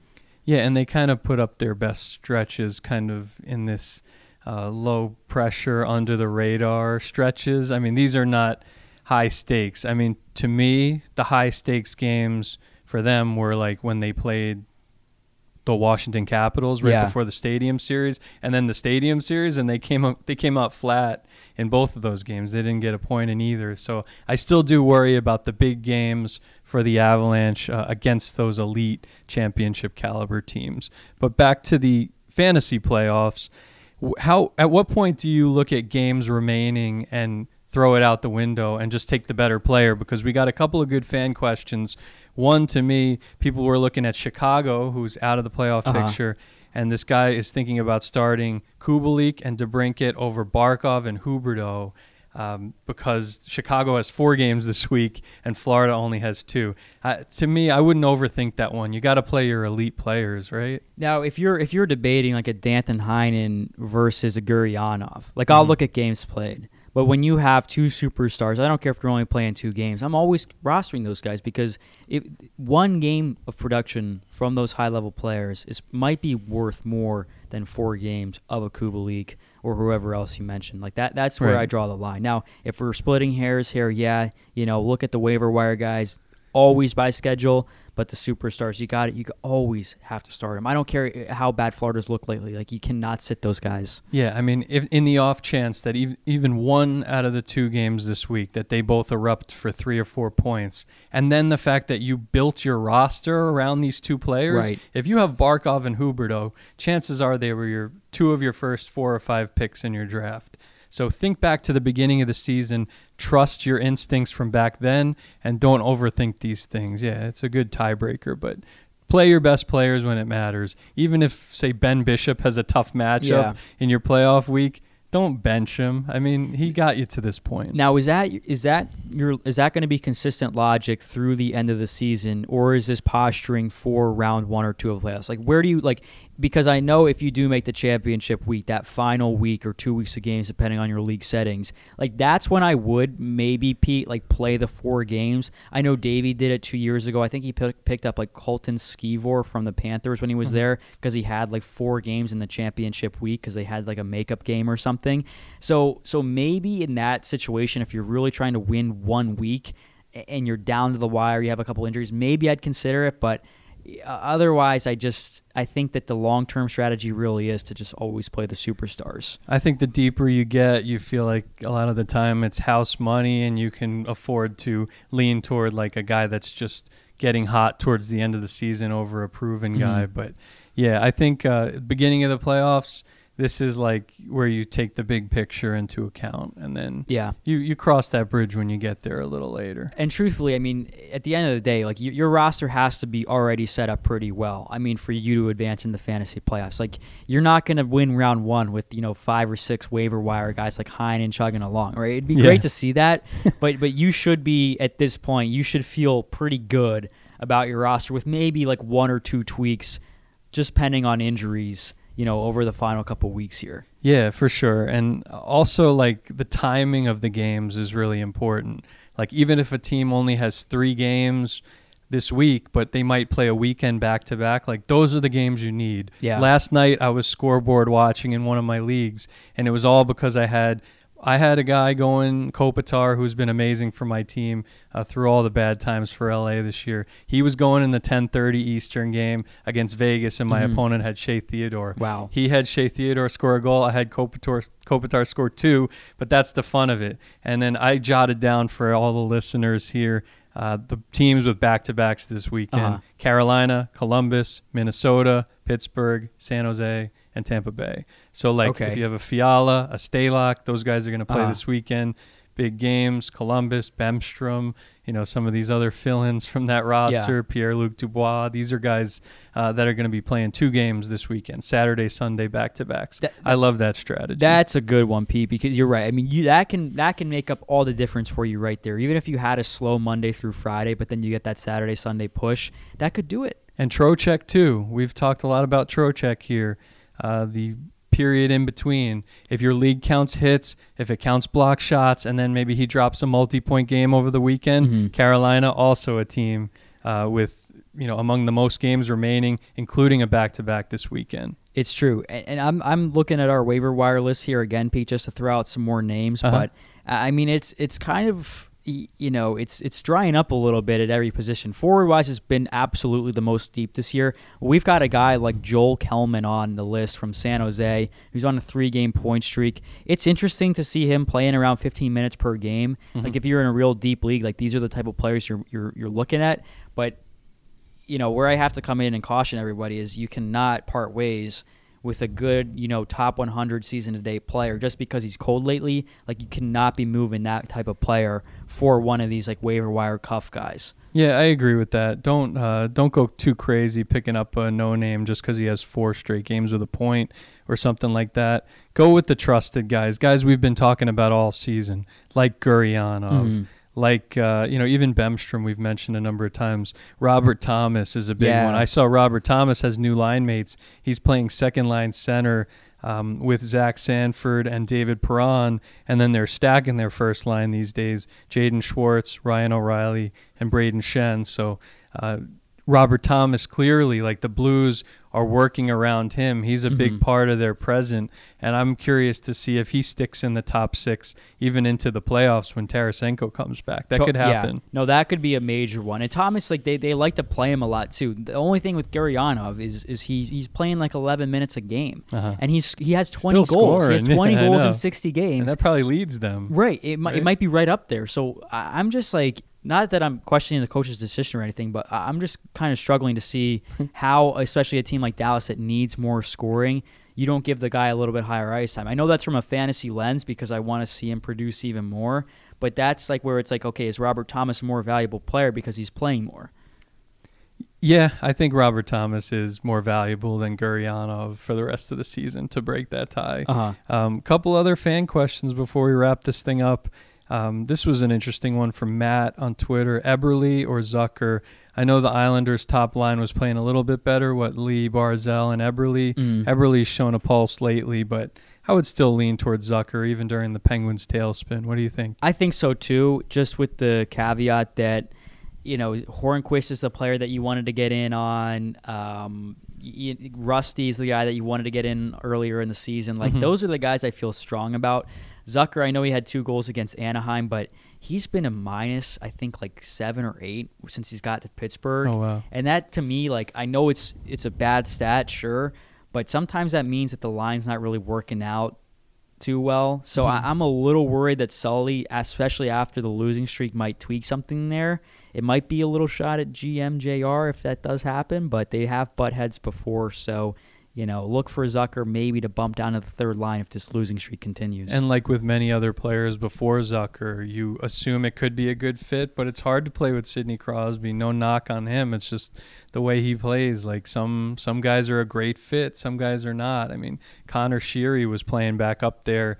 Yeah, and they kind of put up their best stretches kind of in this uh, low pressure, under the radar stretches. I mean, these are not high stakes. I mean, to me, the high stakes games for them were like when they played the Washington Capitals right Yeah. before the Stadium Series, and then the Stadium Series, and they came up they came out flat in both of those games. They didn't get a point in either. So I still do worry about the big games for the Avalanche uh, against those elite championship caliber teams. But back to the fantasy playoffs, how at what point do you look at games remaining and throw it out the window and just take the better player because we got a couple of good fan questions. One to me, people were looking at Chicago, who's out of the playoff Uh-huh. picture, and this guy is thinking about starting Kubalik and DeBrincat over Barkov and Huberdeau. Um, because Chicago has four games this week and Florida only has two. Uh, to me, I wouldn't overthink that one. You got to play your elite players, right? Now, if you're if you're debating like a Danton Heinen versus a Gurianov, like I'll Mhm. look at games played. But when you have two superstars, I don't care if you're only playing two games. I'm always rostering those guys because it, one game of production from those high level players is might be worth more than four games of a Kubalik or whoever else you mentioned. Like that, that's where Right. I draw the line. Now, if we're splitting hairs here, yeah, you know, look at the waiver wire guys. Always by schedule, but the superstars, you got it. You always have to start them. I don't care uh, how bad Florida's look lately. Like you cannot sit those guys. Yeah, I mean, if in the off chance that ev- even one out of the two games this week that they both erupt for three or four points, and then the fact that you built your roster around these two players, Right. if you have Barkov and Huberdeau, chances are they were your two of your first four or five picks in your draft. So think back to the beginning of the season, trust your instincts from back then, and don't overthink these things. Yeah, it's a good tiebreaker, but play your best players when it matters. Even if, say, Ben Bishop has a tough matchup Yeah. in your playoff week, don't bench him. I mean, he got you to this point. Now, is that is that your is that going to be consistent logic through the end of the season, or is this posturing for round one or two of the playoffs? Like, where do you like? Because I know if you do make the championship week, that final week or two weeks of games, depending on your league settings, like that's when I would maybe Pete like play the four games. I know Davey did it two years ago. I think he pick, picked up like Colton Sceviour from the Panthers when he was mm-hmm. there because he had like four games in the championship week because they had like a makeup game or something. So so maybe in that situation, if you're really trying to win one week and you're down to the wire, you have a couple injuries, maybe I'd consider it. But otherwise, I just I think that the long term strategy really is to just always play the superstars. I think the deeper you get, you feel like a lot of the time it's house money and you can afford to lean toward like a guy that's just getting hot towards the end of the season over a proven guy. Mhm. But yeah, I think uh, beginning of the playoffs, this is like where you take the big picture into account and then Yeah. you, you cross that bridge when you get there a little later. And truthfully, I mean, at the end of the day, like y- your roster has to be already set up pretty well. I mean, for you to advance in the fantasy playoffs, like you're not going to win round one with you know five or six waiver wire guys like Heinen chugging along, right? It'd be Yeah. great to see that, *laughs* but but you should be at this point, you should feel pretty good about your roster with maybe like one or two tweaks, just pending on injuries, you know, over the final couple weeks here. Yeah, for sure. And also, like, the timing of the games is really important. Like, even if a team only has three games this week, but they might play a weekend back to back, like, those are the games you need. Yeah. Last night, I was scoreboard watching in one of my leagues, and it was all because I had. I had a guy going Kopitar who's been amazing for my team uh, through all the bad times for LA this year. He was going in the 10:30 Eastern game against Vegas, and my Mhm. opponent had Shea Theodore. Wow. He had Shea Theodore score a goal. I had Kopitar, Kopitar score two, but that's the fun of it. And then I jotted down for all the listeners here uh, the teams with back to backs this weekend Uh-huh. Carolina, Columbus, Minnesota, Pittsburgh, San Jose, and Tampa Bay. So, like, Okay. if you have a Fiala, a Stalock, those guys are going to play Uh-huh. this weekend. big games. Columbus, Bemstrom, you know, some of these other fill-ins from that roster. Yeah. Pierre-Luc Dubois. These are guys uh, that are going to be playing two games this weekend, Saturday, Sunday, back-to-backs. That- I love that strategy. That's a good one, Pete, because you're right. I mean, you that can that can make up all the difference for you right there. Even if you had a slow Monday through Friday, but then you get that Saturday Sunday push, that could do it. And Trocheck too. We've talked a lot about Trocheck here. Uh, the period in between. If your league counts hits, if it counts block shots, and then maybe he drops a multi-point game over the weekend. Mhm. Carolina also a team uh, with you know among the most games remaining, including a back-to-back this weekend. It's true, and, and I'm I'm looking at our waiver wire list here again, Pete, just to throw out some more names. Uh-huh. But I mean, it's it's kind of you know it's it's drying up a little bit at every position. Forward wise, has been absolutely the most deep this year. We've got a guy like Joel Kellman on the list from San Jose, who's on a three game point streak. It's interesting to see him playing around 15 minutes per game. Mm-hmm. Like if you're in a real deep league, like these are the type of players you're you're, you're looking at. But you know, where I have to come in and caution everybody is you cannot part ways with a good, you know, top 100 season to date player just because he's cold lately. Like you cannot be moving that type of player for one of these like waiver wire cuff guys. Yeah, I agree with that. Don't uh, don't go too crazy picking up a no name just because he has four straight games with a point or something like that. Go with the trusted guys, guys we've been talking about all season, like Gurianov, Mhm. Like uh, you know even Bemstrom. We've mentioned a number of times. Robert Thomas is a big Yeah. one. I saw Robert Thomas has new line mates. He's playing second line center. Um, with Zach Sanford and David Perron, and then they're stacking their first line these days. Jaden Schwartz, Ryan O'Reilly, and Brayden Schenn. So uh, Robert Thomas clearly, like the Blues are working around him. He's a big Mhm. part of their present, and I'm curious to see if he sticks in the top six even into the playoffs when Tarasenko comes back. That could happen. Yeah. No, that could be a major one. And Thomas, like they, they like to play him a lot too. The only thing with Gurianov is is he's he's playing like 11 minutes a game, Uh-huh. and he's he has 20 Still goals. He has *laughs* 20 Yeah, goals in 60 games. And that probably leads them. Right. It might Right? it might be right up there. So I'm just like not that I'm questioning the coach's decision or anything, but I'm just kind of struggling to see *laughs* how, especially a team like Dallas that needs more scoring, you don't give the guy a little bit higher ice time. I know that's from a fantasy lens because I want to see him produce even more, but that's like where it's like, okay, is Robert Thomas a more valuable player because he's playing more? Yeah, I think Robert Thomas is more valuable than Gurianov for the rest of the season to break that tie. Uh-huh. Um, couple other fan questions before we wrap this thing up. Um, this was an interesting one from Matt on Twitter. Eberle or Zucker? I know the Islanders' top line was playing a little bit better. What Lee, Barzal, and Eberle. Mm. Eberle's shown a pulse lately, but I would still lean towards Zucker even during the Penguins' tailspin. What do you think? I think so too, just with the caveat that you know Hornqvist is the player that you wanted to get in on. Um, Rusty's the guy that you wanted to get in earlier in the season. Like Mhm. those are the guys I feel strong about. Zucker, I know he had two goals against Anaheim, but he's been a minus, I think, like seven or eight since he's got to Pittsburgh. Oh wow. And that to me, like I know it's it's a bad stat, sure, but sometimes that means that the line's not really working out too well. So Mhm. I, I'm a little worried that Sully, especially after the losing streak, might tweak something there. It might be a little shot at GMJR if that does happen, but they have butt heads before, so you know, look for Zucker maybe to bump down to the third line if this losing streak continues. And like with many other players before Zucker, you assume it could be a good fit, but it's hard to play with Sidney Crosby. No knock on him. It's just the way he plays. Like some some guys are a great fit, some guys are not. I mean, Connor Sheary was playing back up there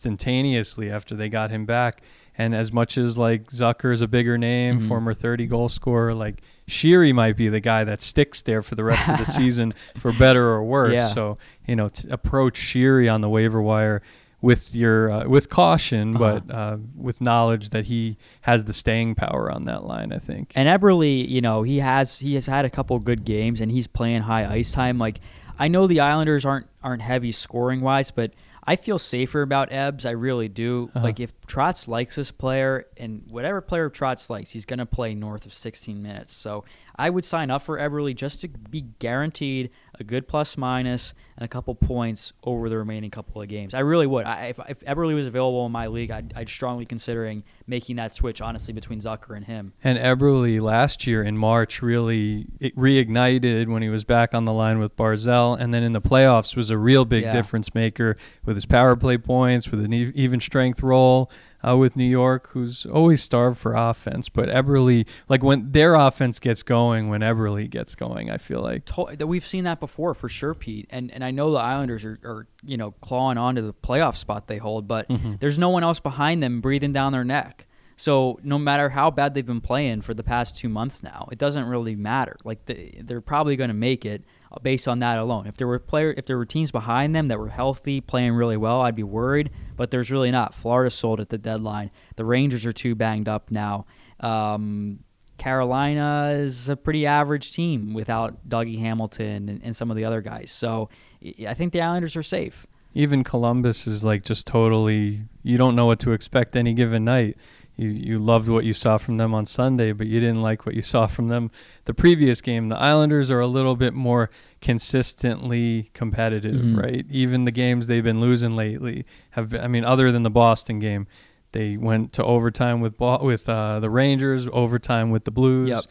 instantaneously after they got him back. And as much as like Zucker is a bigger name, Mhm. former 30 goal scorer, like Sheary might be the guy that sticks there for the rest of the *laughs* season for better or worse. Yeah. So, you know, approach Sheary on the waiver wire with your uh, with caution, Uh-huh. but uh, with knowledge that he has the staying power on that line. I think. And Eberle, you know, he has he has had a couple good games and he's playing high ice time. Like I know the Islanders aren't aren't heavy scoring wise, but I feel safer about Ebbs. I really do. Uh-huh. Like if Trotz likes this player and whatever player Trotz likes, he's gonna play north of 16 minutes. So I would sign up for Eberle just to be guaranteed a good plus minus and a couple points over the remaining couple of games. I really would. I, if, if Eberle was available in my league, I'd, I'd strongly considering making that switch. Honestly, between Zucker and him. And Eberle last year in March really it reignited when he was back on the line with Barzal, and then in the playoffs was a real big Yeah. difference maker with his power play points, with an even strength role. Uh, with New York, who's always starved for offense. But Eberle, like when their offense gets going, when Eberle gets going, I feel like to- we've seen that before for sure, Pete. And and I know the Islanders are, are you know clawing on to the playoff spot they hold, but Mm-hmm. there's no one else behind them breathing down their neck. So no matter how bad they've been playing for the past two months now, it doesn't really matter. Like they, they're probably going to make it based on that alone. If there were player, if there were teams behind them that were healthy, playing really well, I'd be worried. But there's really not. Florida sold at the deadline. The Rangers are too banged up now. Um, Carolina is a pretty average team without Dougie Hamilton and, and some of the other guys. So I think the Islanders are safe. even Columbus is like just totally you don't know what to expect any given night. You you loved what you saw from them on Sunday, but you didn't like what you saw from them the previous game. The Islanders are a little bit more consistently competitive, Mhm. right? Even the games they've been losing lately have been I mean other than the Boston game, they went to overtime with with uh, the Rangers, overtime with the Blues. Yep.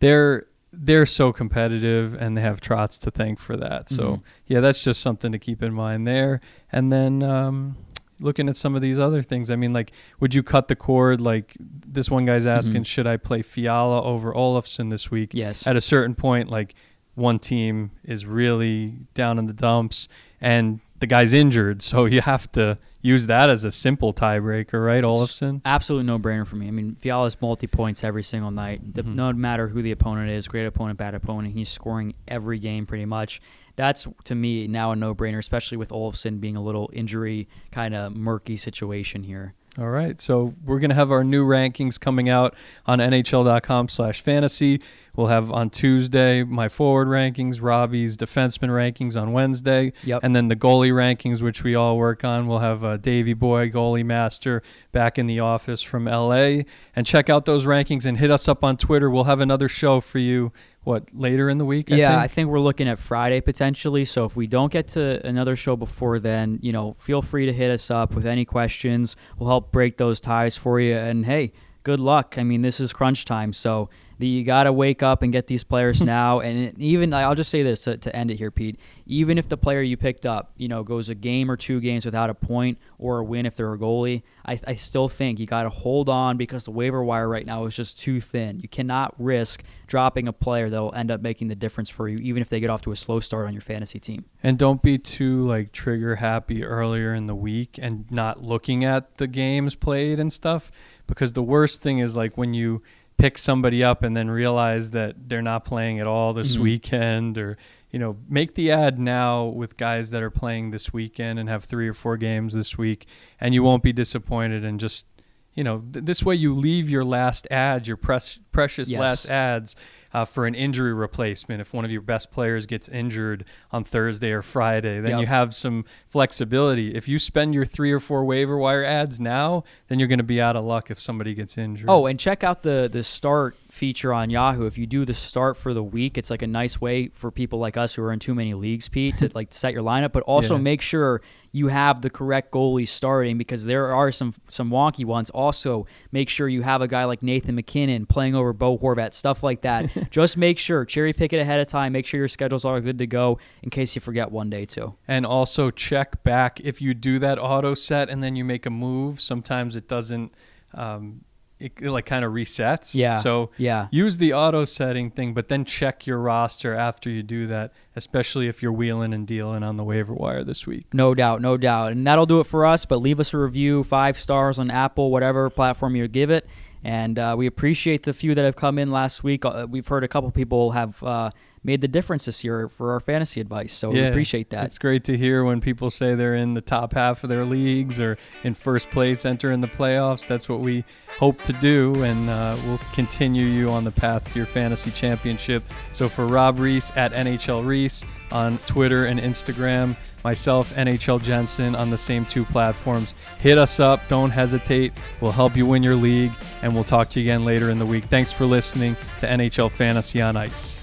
They're they're so competitive and they have Trotz to thank for that. So Mhm. yeah, that's just something to keep in mind there. And then um, looking at some of these other things, I mean, like, would you cut the cord? Like this one guy's asking, Mhm. should I play Fiala over Olofsson this week? Yes. At a certain point, like one team is really down in the dumps and the guy's injured, so you have to use that as a simple tiebreaker, right, Olofsson? Absolute no brainer for me. I mean, Fiala's multi points every single night. The- Mhm. No matter who the opponent is, great opponent, bad opponent, he's scoring every game pretty much. That's to me now a no brainer, especially with Olofsson being a little injury kind of murky situation here. All right, so we're gonna have our new rankings coming out on NHL.com slash fantasy. We'll have on Tuesday my forward rankings, Robbie's defenseman rankings on Wednesday, Yep. and then the goalie rankings, which we all work on. We'll have uh, Davey Boy, goalie master, back in the office from LA, and check out those rankings and hit us up on Twitter. We'll have another show for you. What later in the week? yeah, I I think? think we're looking at Friday potentially. So if we don't get to another show before then, you know, feel free to hit us up with any questions. We'll help break those ties for you. And hey, good luck. I mean, this is crunch time, so the, you got to wake up and get these players *laughs* now. And even I'll just say this to, to end it here, Pete. Even if the player you picked up, you know, goes a game or two games without a point or a win if they're a goalie, I, I still think you got to hold on because the waiver wire right now is just too thin. You cannot risk dropping a player that will end up making the difference for you, even if they get off to a slow start on your fantasy team. And don't be too like trigger happy earlier in the week and not looking at the games played and stuff because the worst thing is like when you pick somebody up and then realize that they're not playing at all this Mhm. weekend or you know make the ad now with guys that are playing this weekend and have 3 or 4 games this week and you won't be disappointed and just you know th- this way you leave your last ad your pres- precious Yes. last ads uh, for an injury replacement. If one of your best players gets injured on Thursday or Friday then Yep. you have some flexibility. If you spend your 3 or 4 waiver wire ads now then you're going to be out of luck if somebody gets injured. Oh, and check out the the start feature on Yahoo. If you do the start for the week, it's like a nice way for people like us who are in too many leagues, Pete, to like set your lineup, but also Yeah. make sure you have the correct goalie starting because there are some some wonky ones. Also, make sure you have a guy like Nathan MacKinnon playing over Bo Horvat, stuff like that. *laughs* Just make sure cherry pick it ahead of time. Make sure your schedules are good to go in case you forget one day too. And also check back if you do that auto set and then you make a move. Sometimes it doesn't, um, it, it like kind of resets. Yeah. So Yeah. use the auto setting thing, but then check your roster after you do that, especially if you're wheeling and dealing on the waiver wire this week. No doubt, no doubt. And that'll do it for us. But leave us a review, five stars on Apple, whatever platform you give it. And uh, we appreciate the few that have come in last week. Uh, we've heard a couple people have uh, made the difference this year for our fantasy advice. So we appreciate that. It's great to hear when people say they're in the top half of their leagues or in first place, entering the playoffs. That's what we hope to do, and uh, we'll continue you on the path to your fantasy championship. So for Rob Reese at NHL Reese on Twitter and Instagram, myself, NHL Jensen, on the same two platforms. Hit us up. Don't hesitate. We'll help you win your league, and we'll talk to you again later in the week. Thanks for listening to NHL Fantasy on Ice.